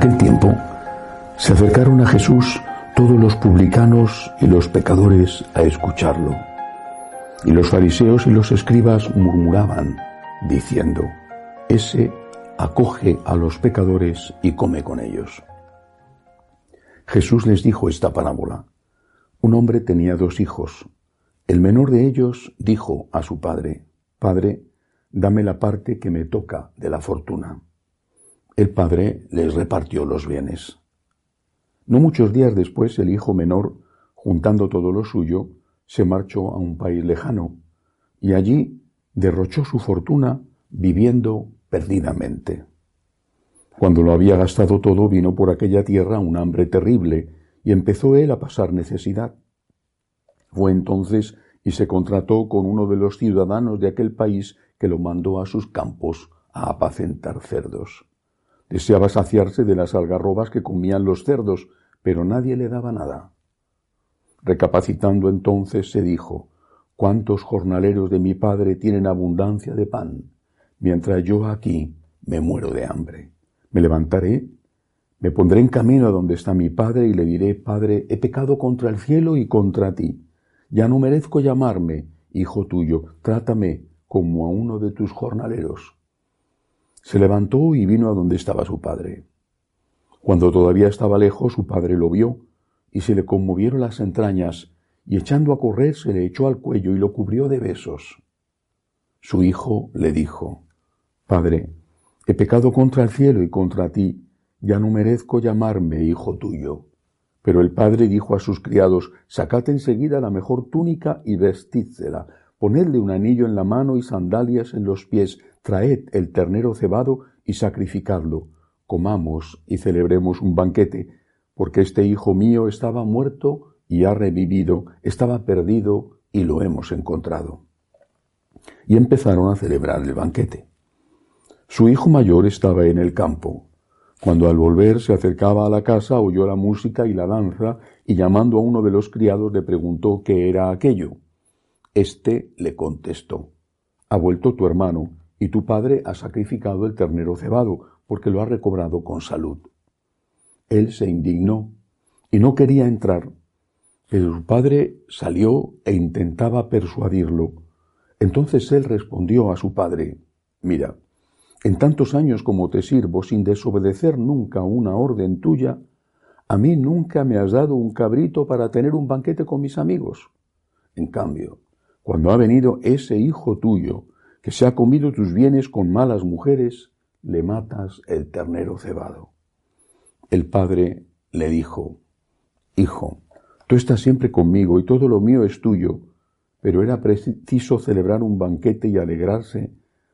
aquel tiempo se acercaron a Jesús todos los publicanos y los pecadores a escucharlo. Y los fariseos y los escribas murmuraban, diciendo, Ese acoge a los pecadores y come con ellos. Jesús les dijo esta parábola. Un hombre tenía dos hijos. El menor de ellos dijo a su padre, Padre, dame la parte que me toca de la fortuna. El padre les repartió los bienes. No muchos días después el hijo menor, juntando todo lo suyo, se marchó a un país lejano y allí derrochó su fortuna viviendo perdidamente. Cuando lo había gastado todo vino por aquella tierra un hambre terrible y empezó él a pasar necesidad. Fue entonces y se contrató con uno de los ciudadanos de aquel país que lo mandó a sus campos a apacentar cerdos. Deseaba saciarse de las algarrobas que comían los cerdos, pero nadie le daba nada. Recapacitando entonces se dijo, ¿cuántos jornaleros de mi padre tienen abundancia de pan, mientras yo aquí me muero de hambre? Me levantaré, me pondré en camino a donde está mi padre y le diré, Padre, he pecado contra el cielo y contra ti. Ya no merezco llamarme hijo tuyo, trátame como a uno de tus jornaleros. Se levantó y vino a donde estaba su padre. Cuando todavía estaba lejos, su padre lo vio y se le conmovieron las entrañas y echando a correr se le echó al cuello y lo cubrió de besos. Su hijo le dijo, Padre, he pecado contra el cielo y contra ti, ya no merezco llamarme hijo tuyo. Pero el padre dijo a sus criados, Sacad enseguida la mejor túnica y vestídsela, ponedle un anillo en la mano y sandalias en los pies, traed el ternero cebado y sacrificadlo, comamos y celebremos un banquete, porque este hijo mío estaba muerto y ha revivido, estaba perdido y lo hemos encontrado. Y empezaron a celebrar el banquete. Su hijo mayor estaba en el campo. Cuando al volver se acercaba a la casa oyó la música y la danza y llamando a uno de los criados le preguntó qué era aquello. Este le contestó, ha vuelto tu hermano y tu padre ha sacrificado el ternero cebado, porque lo ha recobrado con salud. Él se indignó y no quería entrar, pero su padre salió e intentaba persuadirlo. Entonces él respondió a su padre, Mira, en tantos años como te sirvo sin desobedecer nunca una orden tuya, a mí nunca me has dado un cabrito para tener un banquete con mis amigos. En cambio, cuando ha venido ese hijo tuyo, que se ha comido tus bienes con malas mujeres, le matas el ternero cebado. El padre le dijo, Hijo, tú estás siempre conmigo y todo lo mío es tuyo, pero era preciso celebrar un banquete y alegrarse,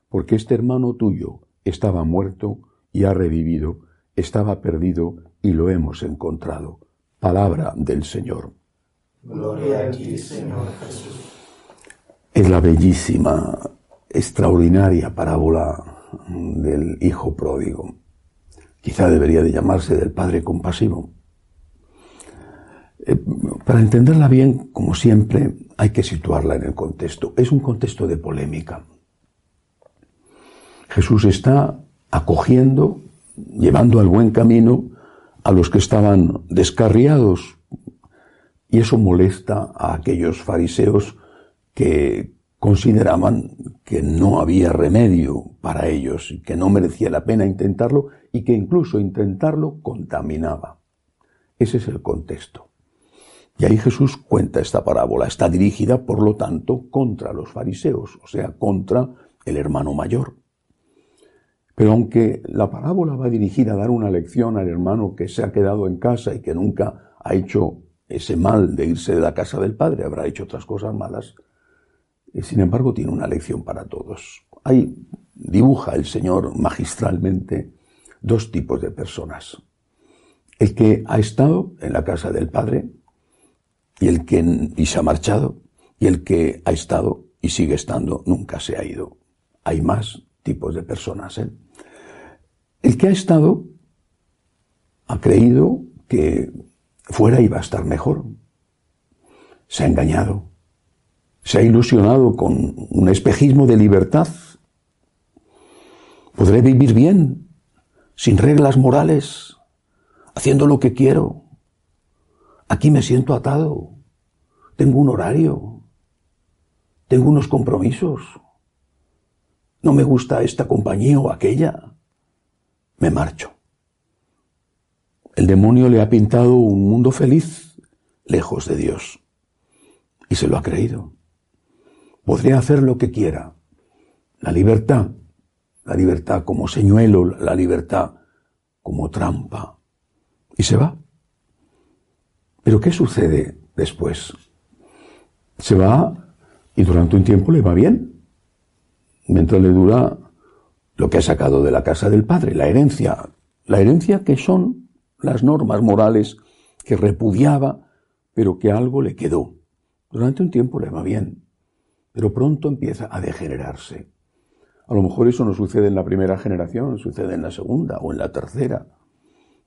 porque este hermano tuyo estaba muerto y ha revivido, estaba perdido y lo hemos encontrado. Palabra del Señor. Gloria a ti, Señor Jesús. Es la bellísima extraordinaria parábola del hijo pródigo. Quizá debería de llamarse del padre compasivo. Eh, para entenderla bien, como siempre, hay que situarla en el contexto. Es un contexto de polémica. Jesús está acogiendo, llevando al buen camino a los que estaban descarriados. Y eso molesta a aquellos fariseos que, consideraban que no había remedio para ellos, y que no merecía la pena intentarlo y que incluso intentarlo contaminaba. Ese es el contexto. Y ahí Jesús cuenta esta parábola. Está dirigida, por lo tanto, contra los fariseos, o sea, contra el hermano mayor. Pero aunque la parábola va dirigida a dar una lección al hermano que se ha quedado en casa y que nunca ha hecho ese mal de irse de la casa del padre, habrá hecho otras cosas malas, sin embargo tiene una lección para todos. Ahí dibuja el Señor magistralmente dos tipos de personas. El que ha estado en la casa del Padre y el que y se ha marchado y el que ha estado y sigue estando nunca se ha ido. Hay más tipos de personas. ¿eh? El que ha estado ha creído que fuera iba a estar mejor. Se ha engañado. Se ha ilusionado con un espejismo de libertad. Podré vivir bien, sin reglas morales, haciendo lo que quiero. Aquí me siento atado. Tengo un horario. Tengo unos compromisos. No me gusta esta compañía o aquella. Me marcho. El demonio le ha pintado un mundo feliz lejos de Dios. Y se lo ha creído. Podría hacer lo que quiera. La libertad, la libertad como señuelo, la libertad como trampa. Y se va. Pero ¿qué sucede después? Se va y durante un tiempo le va bien. Mientras le dura lo que ha sacado de la casa del padre, la herencia. La herencia que son las normas morales que repudiaba, pero que algo le quedó. Durante un tiempo le va bien, pero pronto empieza a degenerarse. A lo mejor eso no sucede en la primera generación, sucede en la segunda o en la tercera.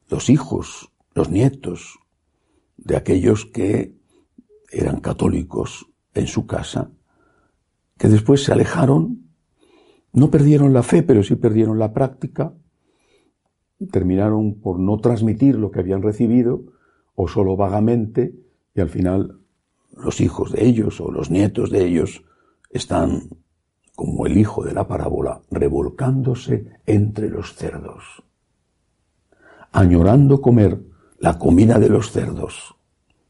Los hijos, los nietos de aquellos que eran católicos en su casa, que después se alejaron, no perdieron la fe, pero sí perdieron la práctica, terminaron por no transmitir lo que habían recibido o solo vagamente y al final los hijos de ellos o los nietos de ellos están como el hijo de la parábola revolcándose entre los cerdos, añorando comer la comida de los cerdos.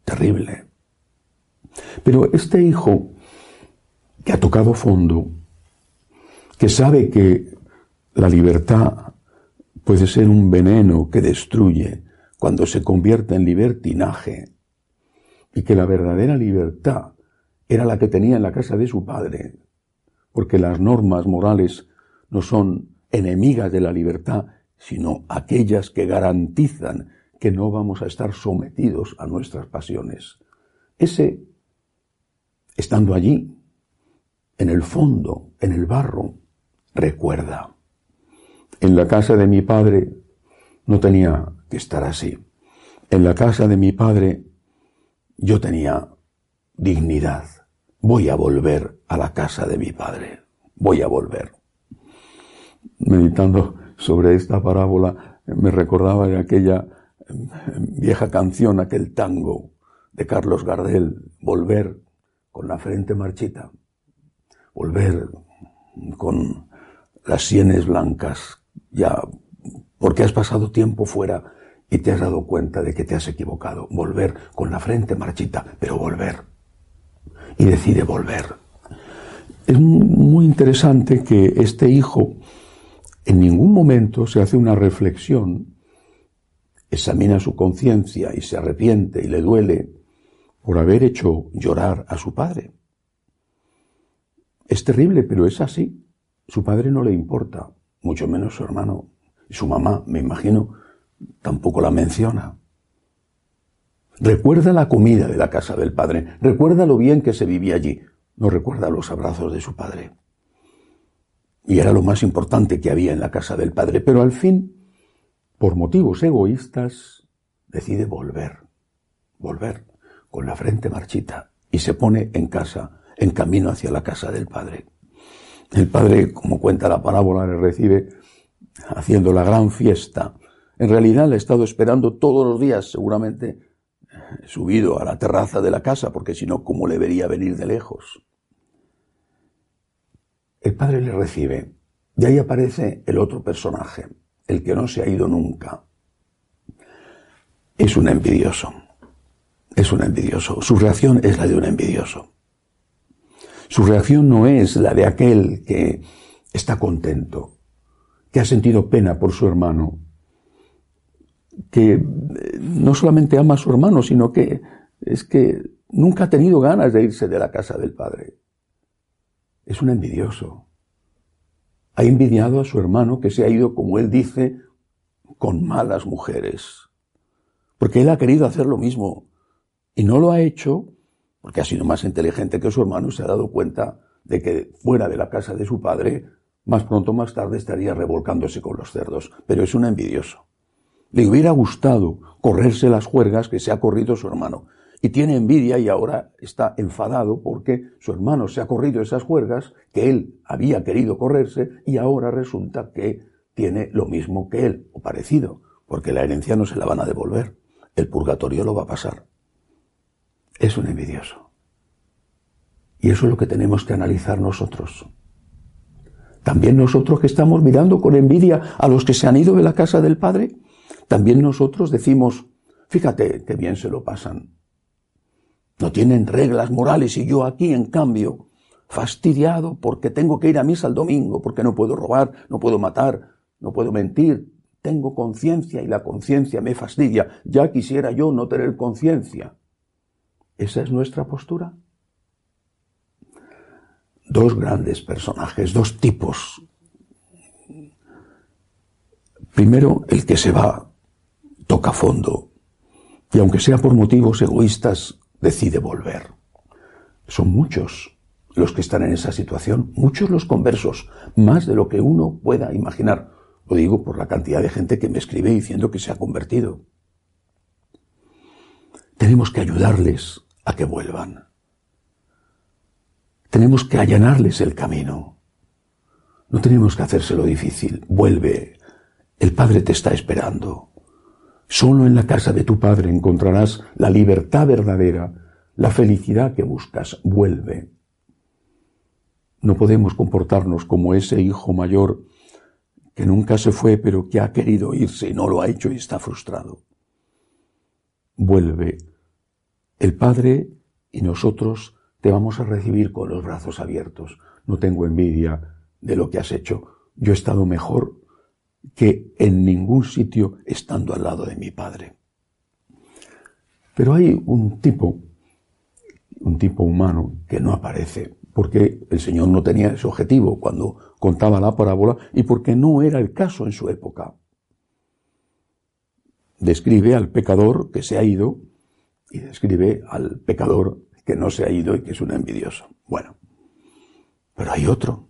Terrible. Pero este hijo que ha tocado fondo, que sabe que la libertad puede ser un veneno que destruye cuando se convierte en libertinaje y que la verdadera libertad era la que tenía en la casa de su padre, porque las normas morales no son enemigas de la libertad, sino aquellas que garantizan que no vamos a estar sometidos a nuestras pasiones. Ese, estando allí, en el fondo, en el barro, recuerda en la casa de mi padre no tenía que estar así. En la casa de mi padre yo tenía dignidad. Voy a volver a la casa de mi padre. Voy a volver. Meditando sobre esta parábola, me recordaba de aquella vieja canción, aquel tango de Carlos Gardel, Volver con la frente marchita, volver con las sienes blancas ya porque has pasado tiempo fuera y te has dado cuenta de que te has equivocado. Volver con la frente marchita, pero volver. Y decide volver. Es muy interesante que este hijo en ningún momento se hace una reflexión, examina su conciencia y se arrepiente y le duele por haber hecho llorar a su padre. Es terrible, pero es así. Su padre no le importa mucho menos su hermano. Su mamá, me imagino, tampoco la menciona. Recuerda la comida de la casa del padre, recuerda lo bien que se vivía allí, no recuerda los abrazos de su padre. Y era lo más importante que había en la casa del padre, pero al fin, por motivos egoístas, decide volver, volver, con la frente marchita, y se pone en casa, en camino hacia la casa del padre. El padre, como cuenta la parábola, le recibe haciendo la gran fiesta. En realidad le ha estado esperando todos los días, seguramente subido a la terraza de la casa, porque si no, ¿cómo le vería venir de lejos? El padre le recibe. Y ahí aparece el otro personaje, el que no se ha ido nunca. Es un envidioso. Es un envidioso. Su reacción es la de un envidioso. Su reacción no es la de aquel que está contento, que ha sentido pena por su hermano, que eh, no solamente ama a su hermano, sino que es que nunca ha tenido ganas de irse de la casa del padre. es un envidioso. Ha envidiado a su hermano que se ha ido, como él dice, con malas mujeres. Porque él ha querido hacer lo mismo y no lo ha hecho porque ha sido más inteligente que su hermano y se ha dado cuenta de que fuera de la casa de su padre, más pronto más tarde estaría revolcándose con los cerdos. Pero es un envidioso. Le hubiera gustado correrse las juergas que se ha corrido su hermano. Y tiene envidia y ahora está enfadado porque su hermano se ha corrido esas juergas que él había querido correrse y ahora resulta que tiene lo mismo que él, o parecido, porque la herencia no se la van a devolver. El purgatorio lo va a pasar es un envidioso. Y eso es lo que tenemos que analizar nosotros. También nosotros que estamos mirando con envidia a los que se han ido de la casa del Padre, también nosotros decimos, fíjate qué bien se lo pasan. No tienen reglas morales y yo aquí, en cambio, fastidiado porque tengo que ir a misa el domingo, porque no puedo robar, no puedo matar, no puedo mentir, tengo conciencia y la conciencia me fastidia. Ya quisiera yo no tener conciencia. ¿Esa es nuestra postura? Dos grandes personajes, dos tipos. Primero, el que se va, toca fondo, y aunque sea por motivos egoístas, decide volver. Son muchos los que están en esa situación, muchos los conversos, más de lo que uno pueda imaginar. Lo digo por la cantidad de gente que me escribe diciendo que se ha convertido. Tenemos que ayudarles a que vuelvan. Tenemos que allanarles el camino. No tenemos que hacérselo difícil. Vuelve. El Padre te está esperando. Solo en la casa de tu Padre encontrarás la libertad verdadera, la felicidad que buscas. Vuelve. No podemos comportarnos como ese hijo mayor que nunca se fue pero que ha querido irse y no lo ha hecho y está frustrado. Vuelve el Padre y nosotros te vamos a recibir con los brazos abiertos. No tengo envidia de lo que has hecho. Yo he estado mejor que en ningún sitio estando al lado de mi Padre. Pero hay un tipo, un tipo humano que no aparece, porque el Señor no tenía ese objetivo cuando contaba la parábola y porque no era el caso en su época. Describe al pecador que se ha ido y describe al pecador que no se ha ido y que es un envidioso. Bueno, pero hay otro,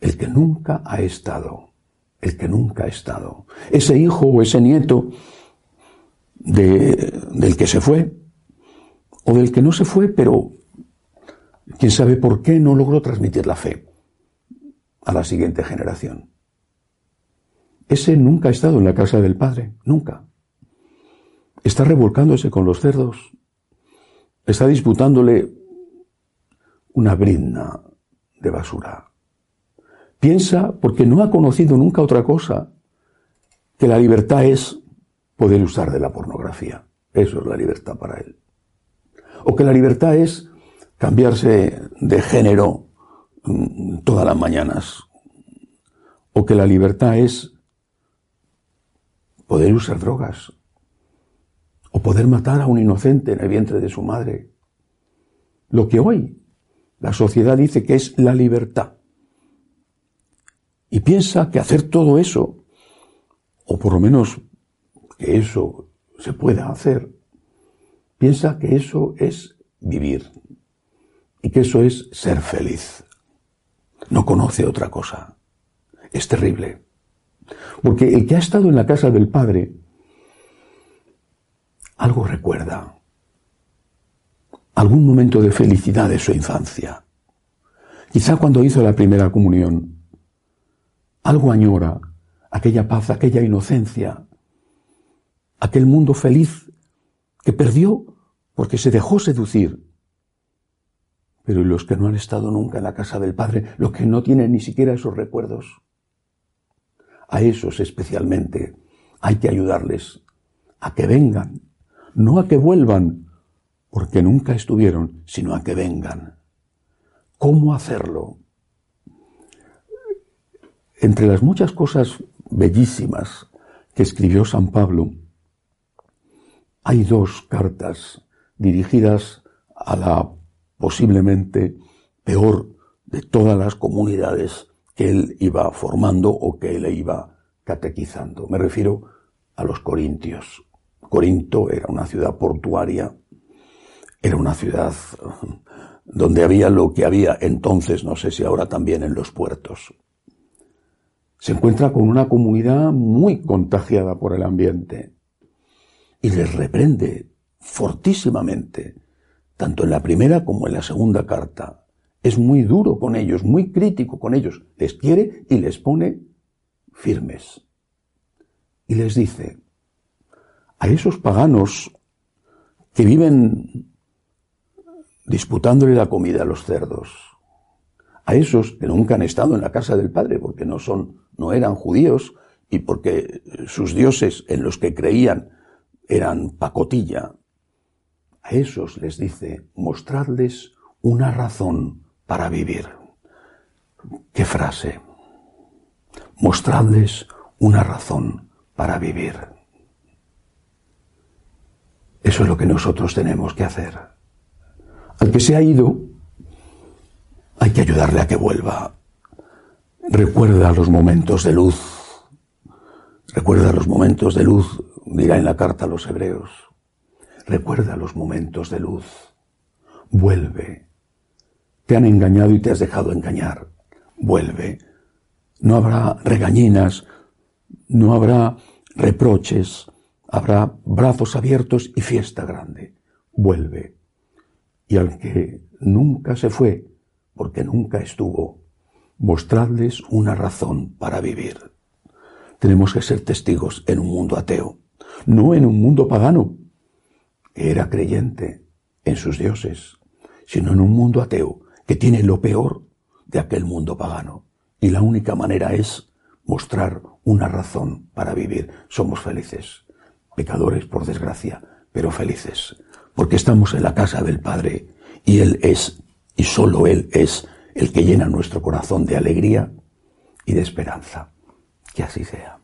el que nunca ha estado, el que nunca ha estado, ese hijo o ese nieto de, del que se fue, o del que no se fue, pero quién sabe por qué no logró transmitir la fe a la siguiente generación. Ese nunca ha estado en la casa del Padre, nunca está revolcándose con los cerdos, está disputándole una brinda de basura. Piensa, porque no ha conocido nunca otra cosa, que la libertad es poder usar de la pornografía. Eso es la libertad para él. O que la libertad es cambiarse de género mm, todas las mañanas. O que la libertad es poder usar drogas o poder matar a un inocente en el vientre de su madre. Lo que hoy la sociedad dice que es la libertad. Y piensa que hacer todo eso, o por lo menos que eso se pueda hacer, piensa que eso es vivir y que eso es ser feliz. No conoce otra cosa. Es terrible. Porque el que ha estado en la casa del Padre algo recuerda, algún momento de felicidad de su infancia. Quizá cuando hizo la primera comunión, algo añora, aquella paz, aquella inocencia, aquel mundo feliz que perdió porque se dejó seducir. Pero los que no han estado nunca en la casa del Padre, los que no tienen ni siquiera esos recuerdos, a esos especialmente hay que ayudarles a que vengan no a que vuelvan, porque nunca estuvieron, sino a que vengan. ¿Cómo hacerlo? Entre las muchas cosas bellísimas que escribió San Pablo, hay dos cartas dirigidas a la posiblemente peor de todas las comunidades que él iba formando o que él iba catequizando. Me refiero a los corintios. Corinto era una ciudad portuaria, era una ciudad donde había lo que había entonces, no sé si ahora también en los puertos. Se encuentra con una comunidad muy contagiada por el ambiente y les reprende fortísimamente, tanto en la primera como en la segunda carta. Es muy duro con ellos, muy crítico con ellos. Les quiere y les pone firmes. Y les dice, a esos paganos que viven disputándole la comida a los cerdos, a esos que nunca han estado en la casa del Padre porque no son, no eran judíos y porque sus dioses en los que creían eran pacotilla, a esos les dice, mostradles una razón para vivir. ¿Qué frase? Mostradles una razón para vivir. Eso es lo que nosotros tenemos que hacer. Al que se ha ido, hay que ayudarle a que vuelva. Recuerda los momentos de luz. Recuerda los momentos de luz, dirá en la carta a los hebreos. Recuerda los momentos de luz. Vuelve. Te han engañado y te has dejado engañar. Vuelve. No habrá regañinas, no habrá reproches, habrá brazos abiertos y fiesta grande. Vuelve. Y al que nunca se fue, porque nunca estuvo, mostradles una razón para vivir. Tenemos que ser testigos en un mundo ateo, no en un mundo pagano, que era creyente en sus dioses, sino en un mundo ateo que tiene lo peor de aquel mundo pagano. Y la única manera es mostrar una razón para vivir. Somos felices, pecadores por desgracia, pero felices, porque estamos en la casa del Padre y Él es, y solo Él es, el que llena nuestro corazón de alegría y de esperanza. Que así sea.